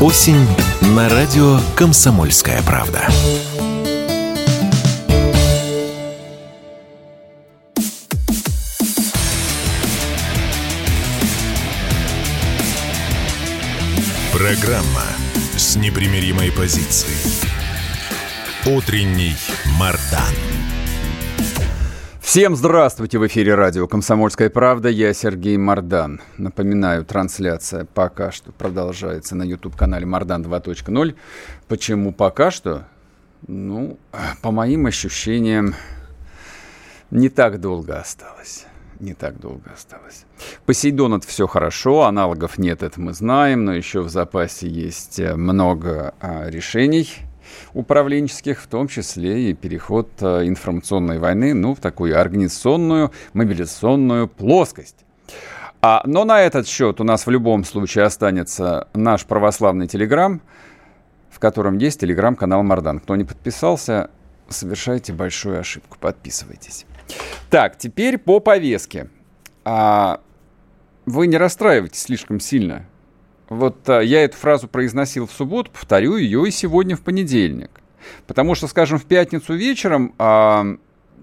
Осень на радио «Комсомольская правда». Программа с непримиримой позицией. Утренний Мардан. Всем здравствуйте! В эфире радио «Комсомольская правда». Я Сергей Мордан. Напоминаю, трансляция пока что продолжается на YouTube-канале «Мордан 2.0». Почему пока что? Ну, по моим ощущениям, не так долго осталось. Не так долго осталось. Посейдон это все хорошо, аналогов нет, это мы знаем, но еще в запасе есть э, много а, решений – управленческих, в том числе и переход э, информационной войны ну, в такую организационную, мобилизационную плоскость. А, но на этот счет у нас в любом случае останется наш православный телеграм, в котором есть телеграм-канал Мардан. Кто не подписался, совершайте большую ошибку, подписывайтесь. Так, теперь по повестке. А, вы не расстраивайтесь слишком сильно. Вот а, я эту фразу произносил в субботу, повторю ее и сегодня в понедельник. Потому что, скажем, в пятницу вечером а,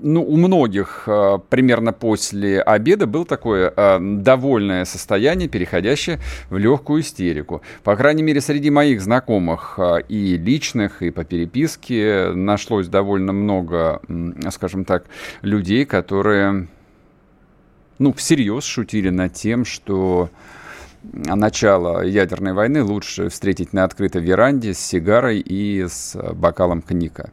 ну, у многих а, примерно после обеда было такое а, довольное состояние, переходящее в легкую истерику. По крайней мере, среди моих знакомых и личных, и по переписке нашлось довольно много, скажем так, людей, которые, ну, всерьез шутили над тем, что начало ядерной войны лучше встретить на открытой веранде с сигарой и с бокалом коньяка.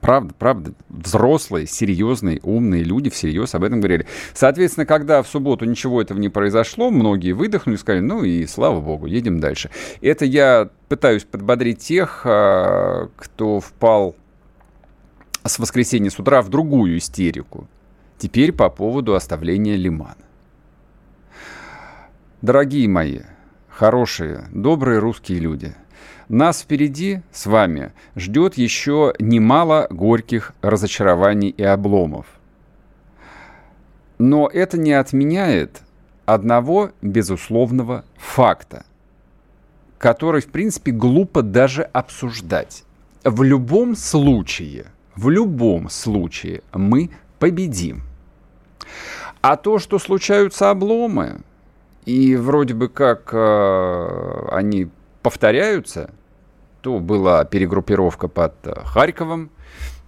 Правда, правда, взрослые, серьезные, умные люди всерьез об этом говорили. Соответственно, когда в субботу ничего этого не произошло, многие выдохнули и сказали, ну и слава богу, едем дальше. Это я пытаюсь подбодрить тех, а, кто впал с воскресенья с утра в другую истерику. Теперь по поводу оставления Лимана. Дорогие мои, хорошие, добрые русские люди, нас впереди с вами ждет еще немало горьких разочарований и обломов. Но это не отменяет одного безусловного факта, который, в принципе, глупо даже обсуждать. В любом случае, в любом случае мы победим. А то, что случаются обломы, и вроде бы как э, они повторяются, то была перегруппировка под Харьковом,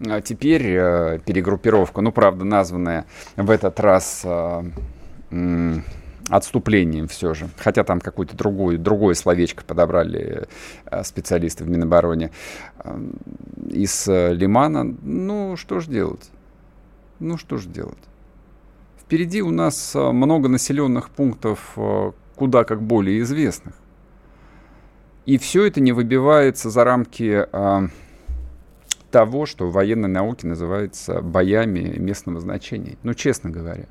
а теперь э, перегруппировка, ну, правда, названная в этот раз э, э, отступлением все же, хотя там какое-то другое, другое словечко подобрали э, специалисты в Минобороне, э, из э, Лимана, ну, что же делать? Ну, что же делать? Впереди у нас а, много населенных пунктов, а, куда как более известных. И все это не выбивается за рамки а, того, что в военной науке называется боями местного значения. Ну, честно говоря.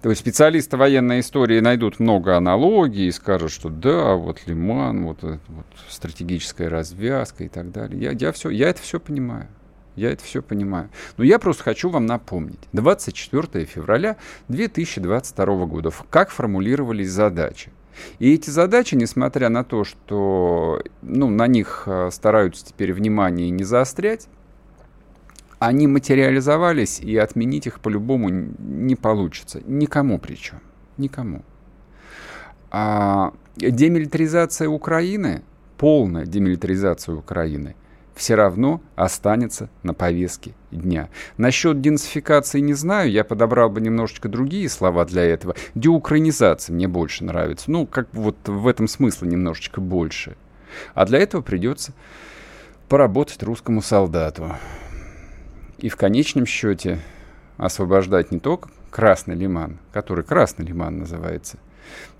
То есть специалисты военной истории найдут много аналогий и скажут, что да, вот Лиман, вот, вот стратегическая развязка и так далее. Я, я, все, я это все понимаю. Я это все понимаю. Но я просто хочу вам напомнить. 24 февраля 2022 года. Как формулировались задачи? И эти задачи, несмотря на то, что ну, на них э, стараются теперь внимание не заострять, они материализовались, и отменить их по-любому не получится. Никому причем. Никому. А демилитаризация Украины, полная демилитаризация Украины – все равно останется на повестке дня. Насчет денацификации не знаю, я подобрал бы немножечко другие слова для этого. Деукраинизация мне больше нравится. Ну, как вот в этом смысле немножечко больше. А для этого придется поработать русскому солдату. И в конечном счете освобождать не только Красный Лиман, который Красный Лиман называется,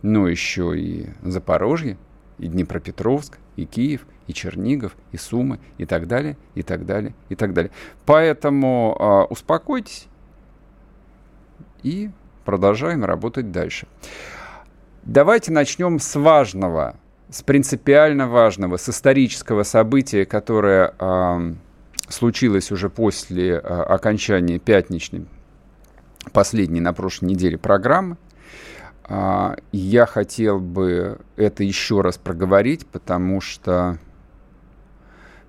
но еще и Запорожье, и Днепропетровск, и Киев, и Чернигов, и Сумы, и так далее, и так далее, и так далее. Поэтому э, успокойтесь и продолжаем работать дальше. Давайте начнем с важного, с принципиально важного, с исторического события, которое э, случилось уже после э, окончания пятничной, последней на прошлой неделе программы. А, я хотел бы это еще раз проговорить, потому что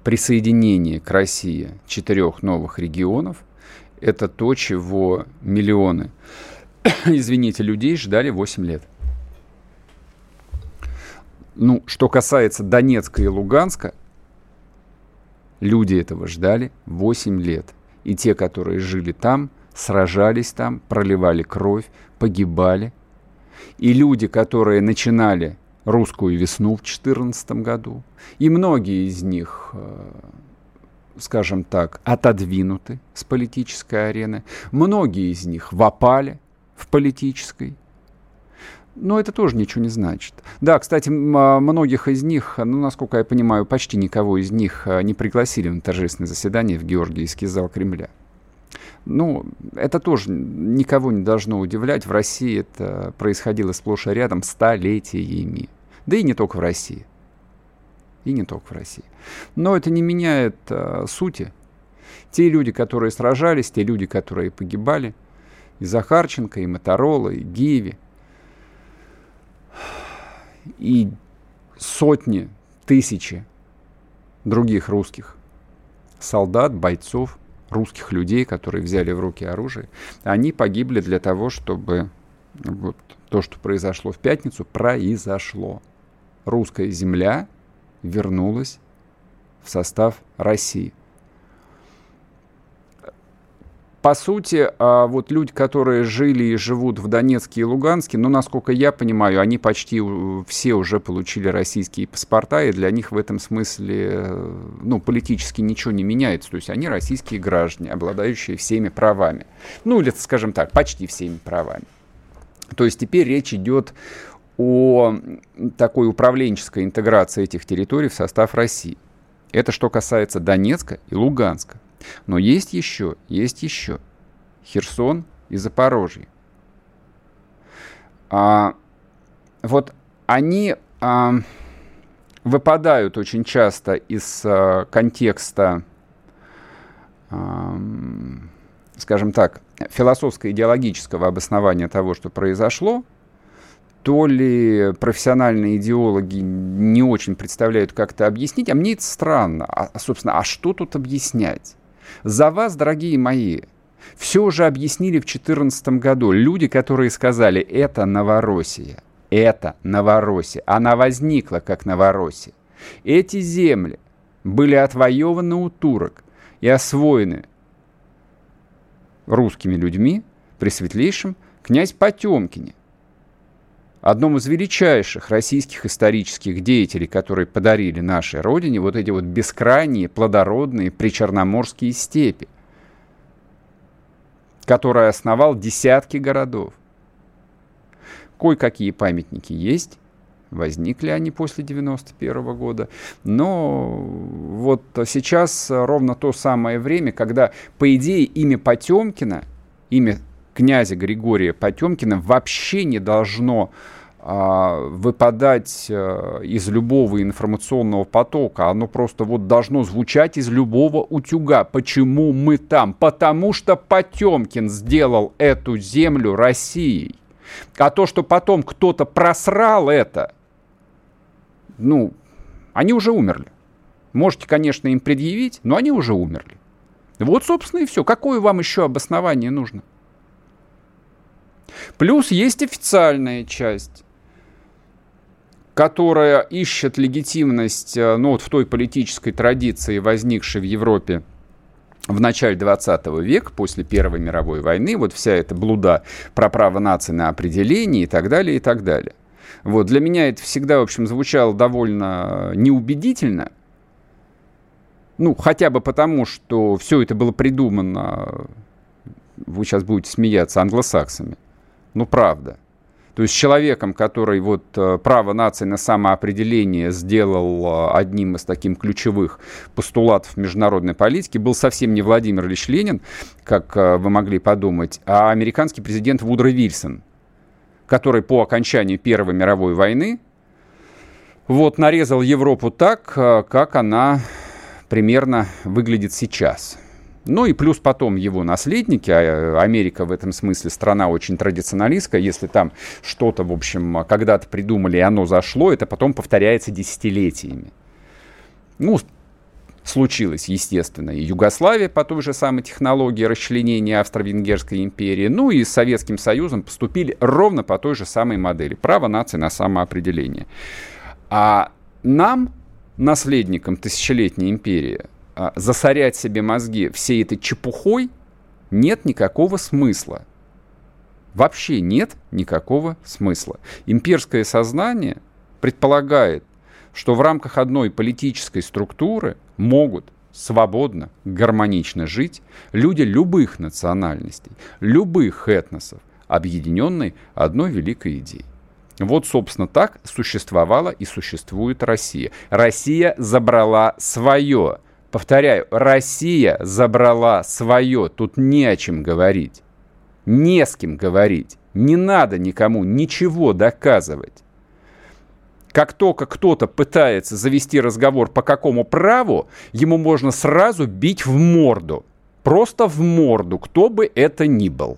присоединение к России четырех новых регионов – это то, чего миллионы, извините, людей ждали 8 лет. Ну, что касается Донецка и Луганска, люди этого ждали 8 лет. И те, которые жили там, сражались там, проливали кровь, погибали. И люди, которые начинали русскую весну в 2014 году, и многие из них, э, скажем так, отодвинуты с политической арены, многие из них в опале в политической, но это тоже ничего не значит. Да, кстати, а, многих из них, ну, насколько я понимаю, почти никого из них а, не пригласили на торжественное заседание в Георгиевский зал Кремля. Ну, это тоже никого не должно удивлять. В России это происходило сплошь и рядом столетиями. Да и не только в России. И не только в России. Но это не меняет а, сути. Те люди, которые сражались, те люди, которые погибали, и Захарченко, и Моторола, и Гиви – и сотни, тысячи других русских солдат, бойцов, русских людей, которые взяли в руки оружие, они погибли для того, чтобы вот то, что произошло в пятницу, произошло. Русская земля вернулась в состав России по сути, а, вот люди, которые жили и живут в Донецке и Луганске, ну, насколько я понимаю, они почти все уже получили российские паспорта, и для них в этом смысле, ну, политически ничего не меняется. То есть они российские граждане, обладающие всеми правами. Ну, или, скажем так, почти всеми правами. То есть теперь речь идет о такой управленческой интеграции этих территорий в состав России. Это что касается Донецка и Луганска. Но есть еще, есть еще Херсон и Запорожье. А, вот они а, выпадают очень часто из а, контекста, а, скажем так, философско-идеологического обоснования того, что произошло, то ли профессиональные идеологи не очень представляют, как это объяснить, а мне это странно. А, собственно, а что тут объяснять? За вас, дорогие мои, все уже объяснили в 2014 году. Люди, которые сказали, это Новороссия, это Новороссия. Она возникла как Новороссия. Эти земли были отвоеваны у турок и освоены русскими людьми при светлейшем князь Потемкине одном из величайших российских исторических деятелей, которые подарили нашей родине вот эти вот бескрайние, плодородные причерноморские степи, который основал десятки городов. Кое-какие памятники есть, возникли они после 91 -го года. Но вот сейчас ровно то самое время, когда, по идее, имя Потемкина, имя князя Григория Потемкина вообще не должно а, выпадать а, из любого информационного потока. Оно просто вот должно звучать из любого утюга. Почему мы там? Потому что Потемкин сделал эту землю Россией. А то, что потом кто-то просрал это, ну, они уже умерли. Можете, конечно, им предъявить, но они уже умерли. Вот, собственно, и все. Какое вам еще обоснование нужно? Плюс есть официальная часть которая ищет легитимность э, ну, вот в той политической традиции, возникшей в Европе в начале 20 века, после Первой мировой войны, вот вся эта блуда про право нации на определение и так далее, и так далее. Вот, для меня это всегда, в общем, звучало довольно неубедительно, ну, хотя бы потому, что все это было придумано, вы сейчас будете смеяться, англосаксами. Ну, правда. То есть человеком, который вот э, право нации на самоопределение сделал э, одним из таких ключевых постулатов международной политики, был совсем не Владимир Ильич Ленин, как э, вы могли подумать, а американский президент Вудро Вильсон, который по окончанию Первой мировой войны вот нарезал Европу так, как она примерно выглядит сейчас. Ну и плюс потом его наследники, а Америка в этом смысле страна очень традиционалистская, если там что-то, в общем, когда-то придумали и оно зашло, это потом повторяется десятилетиями. Ну, случилось, естественно, и Югославия по той же самой технологии расчленения Австро-Венгерской империи, ну и с Советским Союзом поступили ровно по той же самой модели. Право нации на самоопределение. А нам, наследникам тысячелетней империи, засорять себе мозги всей этой чепухой нет никакого смысла. Вообще нет никакого смысла. Имперское сознание предполагает, что в рамках одной политической структуры могут свободно, гармонично жить люди любых национальностей, любых этносов, объединенные одной великой идеей. Вот, собственно, так существовала и существует Россия. Россия забрала свое. Повторяю, Россия забрала свое. Тут не о чем говорить. Не с кем говорить. Не надо никому ничего доказывать. Как только кто-то пытается завести разговор по какому праву, ему можно сразу бить в морду. Просто в морду, кто бы это ни был.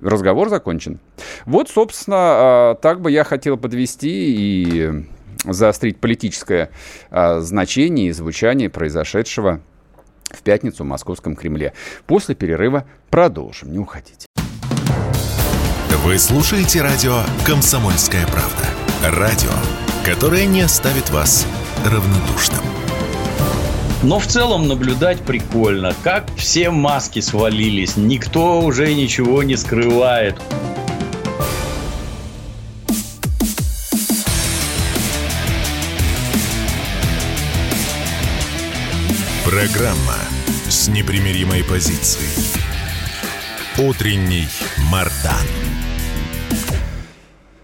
Разговор закончен. Вот, собственно, а, так бы я хотел подвести и заострить политическое а, значение и звучание произошедшего в пятницу в Московском Кремле. После перерыва продолжим. Не уходите. Вы слушаете радио «Комсомольская правда». Радио, которое не оставит вас равнодушным. Но в целом наблюдать прикольно, как все маски свалились, никто уже ничего не скрывает. Программа с непримиримой позицией. Утренний Мардан.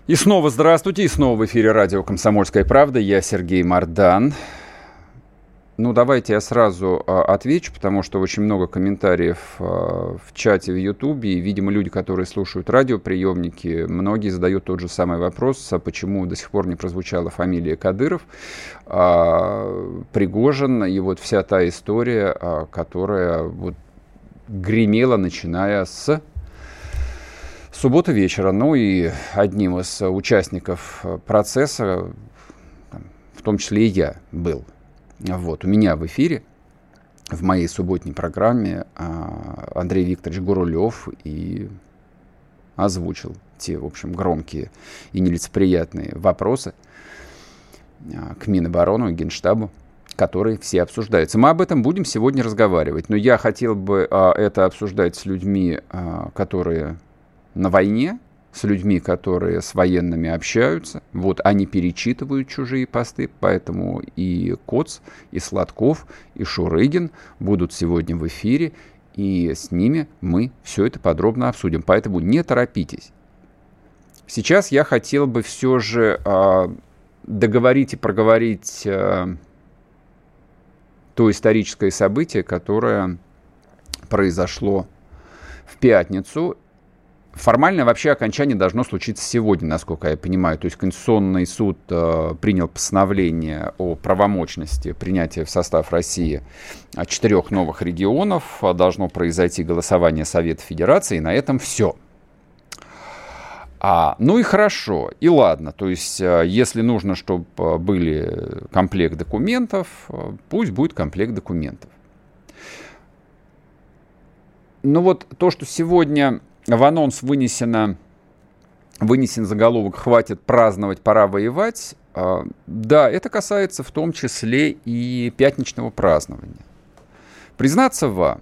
И снова здравствуйте, и снова в эфире радио «Комсомольская правда». Я Сергей Мардан. Ну, давайте я сразу а, отвечу, потому что очень много комментариев а, в чате в Ютубе, и, видимо, люди, которые слушают радиоприемники, многие задают тот же самый вопрос, а почему до сих пор не прозвучала фамилия Кадыров, а, Пригожин, и вот вся та история, а, которая вот гремела, начиная с субботы вечера. Ну и одним из участников процесса, в том числе и я был – вот, у меня в эфире, в моей субботней программе а, Андрей Викторович Гурулев и озвучил те, в общем, громкие и нелицеприятные вопросы а, к Миноборону и Генштабу, которые все обсуждаются. Мы об этом будем сегодня разговаривать, но я хотел бы а, это обсуждать с людьми, которые на войне, с людьми, которые с военными общаются. Вот они перечитывают чужие посты, поэтому и Коц, и Сладков, и Шурыгин будут сегодня в эфире, и с ними мы все это подробно обсудим. Поэтому не торопитесь. Сейчас я хотел бы все же э, договорить и проговорить э, то историческое событие, которое произошло в пятницу Формально вообще окончание должно случиться сегодня, насколько я понимаю. То есть Конституционный суд э, принял постановление о правомочности принятия в состав России а, четырех новых регионов. Должно произойти голосование Совета Федерации, и на этом все. А, ну и хорошо, и ладно. То есть, э, если нужно, чтобы э, были комплект документов, э, пусть будет комплект документов. Но вот то, что сегодня в анонс вынесено, вынесен заголовок «Хватит праздновать, пора воевать». А, да, это касается в том числе и пятничного празднования. Признаться вам,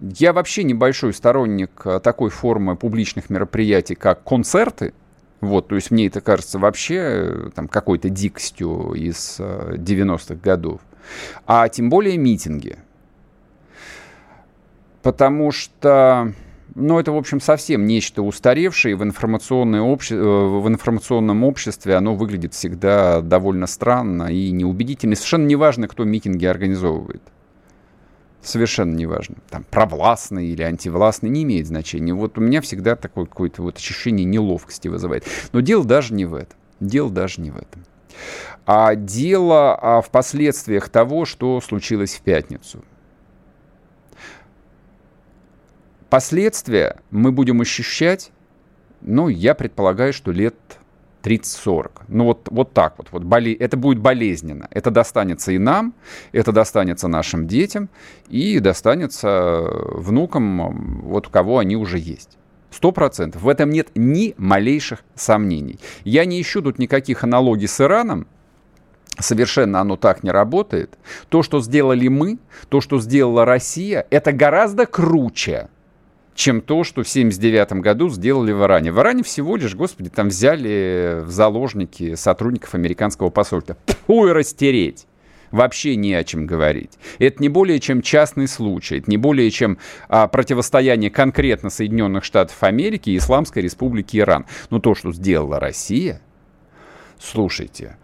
я вообще небольшой сторонник а, такой формы публичных мероприятий, как концерты. Вот, то есть мне это кажется вообще э, там, какой-то дикостью из 90-х годов. А тем более митинги. Потому что но это, в общем, совсем нечто устаревшее. В, обще... Э, в информационном обществе оно выглядит всегда довольно странно и неубедительно. Совершенно неважно, кто митинги организовывает. Совершенно неважно. Там провластный или антивластный, не имеет значения. Вот у меня всегда такое какое-то вот ощущение неловкости вызывает. Но дело даже не в этом. Дело даже не в этом. А дело а в последствиях того, что случилось в пятницу – Последствия мы будем ощущать, ну, я предполагаю, что лет 30-40. Ну вот, вот так вот. вот боле... Это будет болезненно. Это достанется и нам, это достанется нашим детям, и достанется внукам, вот у кого они уже есть. Сто процентов. В этом нет ни малейших сомнений. Я не ищу тут никаких аналогий с Ираном, Совершенно оно так не работает. То, что сделали мы, то, что сделала Россия, это гораздо круче, чем то, что в 1979 году сделали в Иране. В Иране всего лишь, господи, там взяли в заложники сотрудников американского посольства. Фу, и растереть. Вообще не о чем говорить. Это не более чем частный случай, это не более чем а, противостояние конкретно Соединенных Штатов Америки и Исламской Республики Иран. Но то, что сделала Россия, слушайте,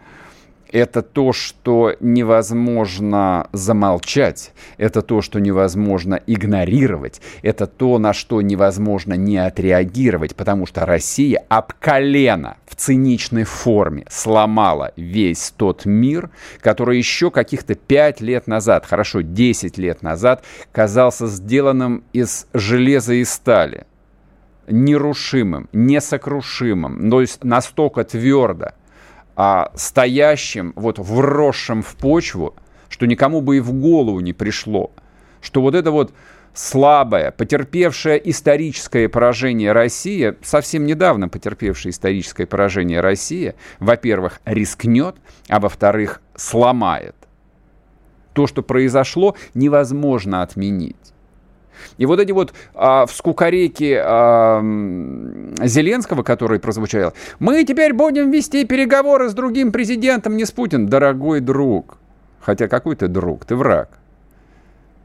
это то, что невозможно замолчать, это то, что невозможно игнорировать, это то, на что невозможно не отреагировать, потому что Россия об колено в циничной форме сломала весь тот мир, который еще каких-то пять лет назад, хорошо, 10 лет назад, казался сделанным из железа и стали нерушимым, несокрушимым, то есть настолько твердо, а, стоящим, вот вросшим в почву, что никому бы и в голову не пришло, что вот это вот слабая, потерпевшая историческое поражение Россия, совсем недавно потерпевшая историческое поражение Россия, во-первых, рискнет, а во-вторых, сломает. То, что произошло, невозможно отменить. И вот эти вот а, в скукореке а, Зеленского, который прозвучал, мы теперь будем вести переговоры с другим президентом, не с Путиным. Дорогой друг, хотя какой ты друг, ты враг.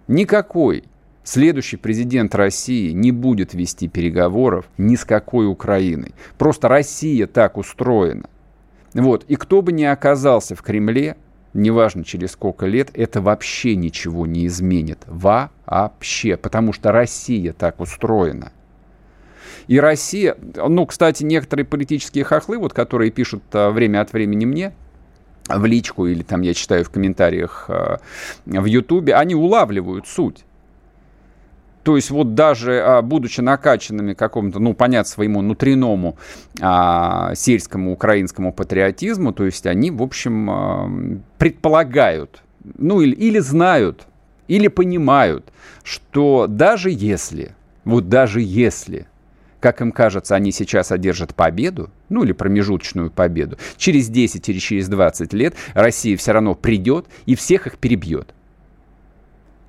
Никакой следующий президент России не будет вести переговоров ни с какой Украиной. Просто Россия так устроена. Вот. И кто бы ни оказался в Кремле, неважно через сколько лет, это вообще ничего не изменит. Вообще. Потому что Россия так устроена. И Россия, ну, кстати, некоторые политические хохлы, вот, которые пишут а, время от времени мне, в личку или там я читаю в комментариях э, в Ютубе, они улавливают суть. То есть вот даже а, будучи накачанными какому-то, ну, понятно, своему внутреннему а, сельскому украинскому патриотизму, то есть они, в общем, а, предполагают, ну, или, или знают, или понимают, что даже если, вот даже если как им кажется, они сейчас одержат победу, ну или промежуточную победу, через 10 или через 20 лет Россия все равно придет и всех их перебьет.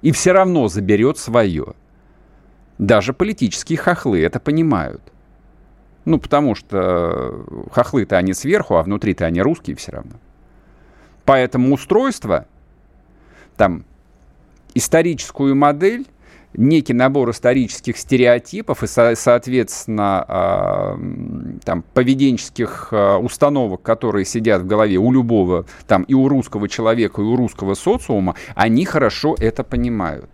И все равно заберет свое. Даже политические хохлы это понимают. Ну, потому что хохлы-то они сверху, а внутри-то они русские все равно. Поэтому устройство, там, историческую модель, некий набор исторических стереотипов и, соответственно, а, там, поведенческих а, установок, которые сидят в голове у любого, там, и у русского человека, и у русского социума, они хорошо это понимают.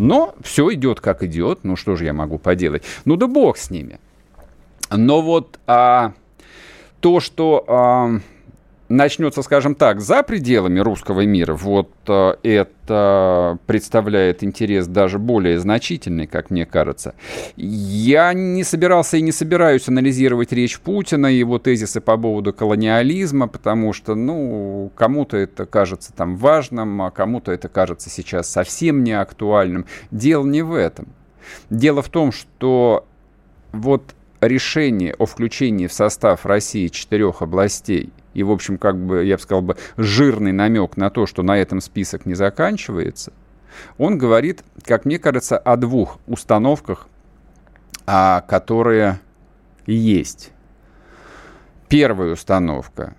Но все идет как идет. Ну что же я могу поделать? Ну да бог с ними. Но вот а, то, что а, начнется, скажем так, за пределами русского мира, вот а, это представляет интерес даже более значительный, как мне кажется. Я не собирался и не собираюсь анализировать речь Путина и его тезисы по поводу колониализма, потому что, ну, кому-то это кажется там важным, а кому-то это кажется сейчас совсем не актуальным. Дело не в этом. Дело в том, что вот решение о включении в состав России четырех областей и, в общем, как бы, я бы сказал бы, жирный намек на то, что на этом список не заканчивается, он говорит, как мне кажется, о двух установках, а, которые есть. Первая установка.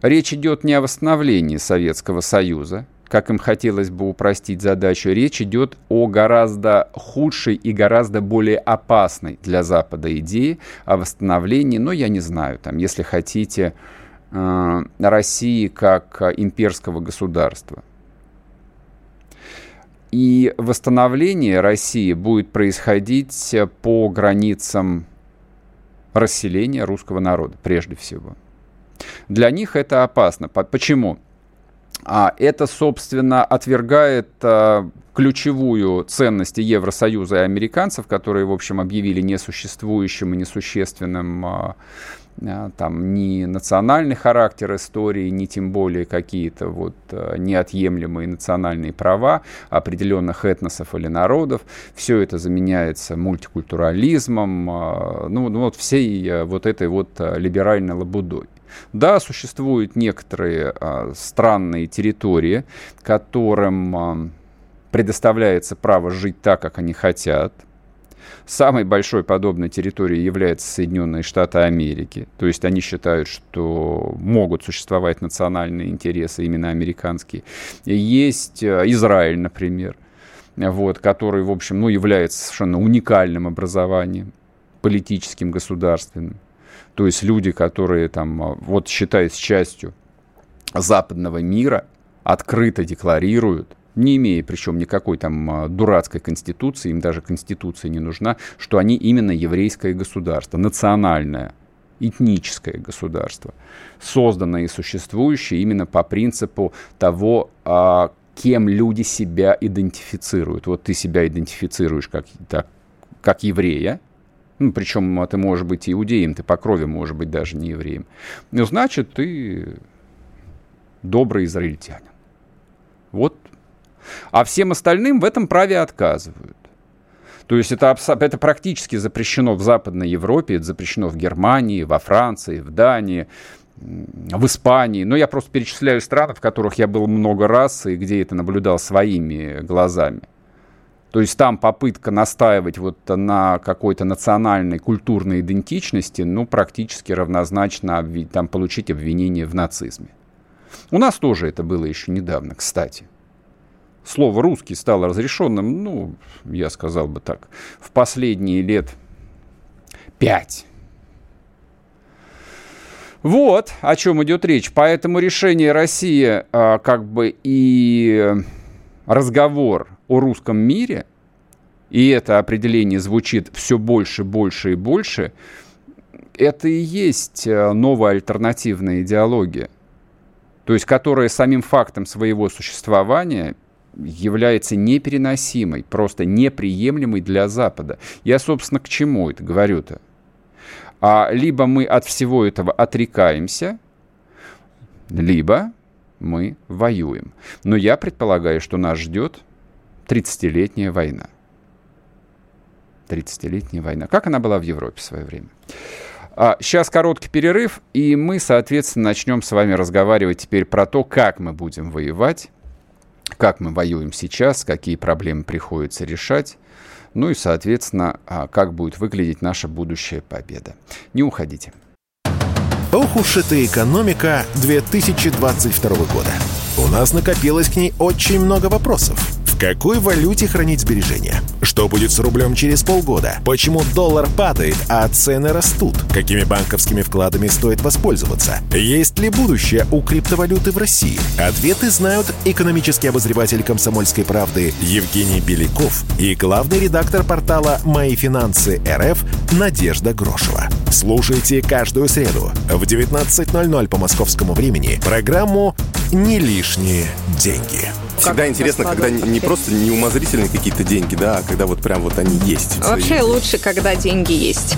Речь идет не о восстановлении Советского Союза, как им хотелось бы упростить задачу, речь идет о гораздо худшей и гораздо более опасной для Запада идее о восстановлении, но я не знаю, там, если хотите, э, России как имперского государства. И восстановление России будет происходить по границам расселения русского народа, прежде всего. Для них это опасно. Почему? А это, собственно, отвергает, а, ключевую ценность Евросоюза и американцев, которые, в общем, объявили несуществующим и несущественным а, а, там ни национальный характер истории, ни тем более какие-то вот а, неотъемлемые национальные права определенных этносов или народов. Все это заменяется мультикультурализмом, ну, ну вот всей вот этой вот либеральной лабудой. Да, существуют некоторые а, странные территории, которым а, предоставляется право жить так, как они хотят. Самой большой подобной территорией является Соединенные Штаты Америки. То есть они считают, что могут существовать национальные интересы, именно американские. Есть а, Израиль, например, вот, который, в общем, ну, является совершенно уникальным образованием, политическим, государственным. То есть люди, которые там, а, вот считаясь частью западного мира, открыто декларируют, не имея причем никакой там а, дурацкой конституции, им даже конституция не нужна, что они именно еврейское государство, национальное, этническое государство, созданное и существующее именно по принципу того, а, кем люди себя идентифицируют. Вот ты себя идентифицируешь как, так, как еврея, ну, причем ты можешь быть иудеем, ты по крови можешь быть даже не евреем. Ну, значит, ты добрый израильтянин. Вот. А всем остальным в этом праве отказывают. То есть это, это практически запрещено в Западной Европе, это запрещено в Германии, во Франции, в Дании, в Испании. Но я просто перечисляю страны, в которых я был много раз и где это наблюдал своими глазами. То есть там попытка настаивать вот на какой-то национальной культурной идентичности, ну, практически равнозначно там, получить обвинение в нацизме. У нас тоже это было еще недавно, кстати. Слово «русский» стало разрешенным, ну, я сказал бы так, в последние лет пять. Вот о чем идет речь. Поэтому решение России а, как бы и разговор о русском мире, и это определение звучит все больше, больше и больше, это и есть э, новая альтернативная идеология, то есть которая самим фактом своего существования является непереносимой, просто неприемлемой для Запада. Я, собственно, к чему это говорю-то? А либо мы от всего этого отрекаемся, либо мы воюем. Но я предполагаю, что нас ждет 30-летняя война. 30-летняя война. Как она была в Европе в свое время? А, сейчас короткий перерыв, и мы, соответственно, начнем с вами разговаривать теперь про то, как мы будем воевать, как мы воюем сейчас, какие проблемы приходится решать, ну и, соответственно, а, как будет выглядеть наша будущая победа. Не уходите. Ох уж эта экономика 2022 года. У нас накопилось к ней очень много вопросов какой валюте хранить сбережения? Что будет с рублем через полгода? Почему доллар падает, а цены растут? Какими банковскими вкладами стоит воспользоваться? Есть ли будущее у криптовалюты в России? Ответы знают экономический обозреватель «Комсомольской правды» Евгений Беляков и главный редактор портала «Мои финансы РФ» Надежда Грошева. Слушайте каждую среду в 19.00 по московскому времени программу «Не лишние деньги». Всегда интересно, когда не просто неумозрительные какие-то деньги, да, а когда вот прям вот они есть. Вообще лучше, когда деньги есть.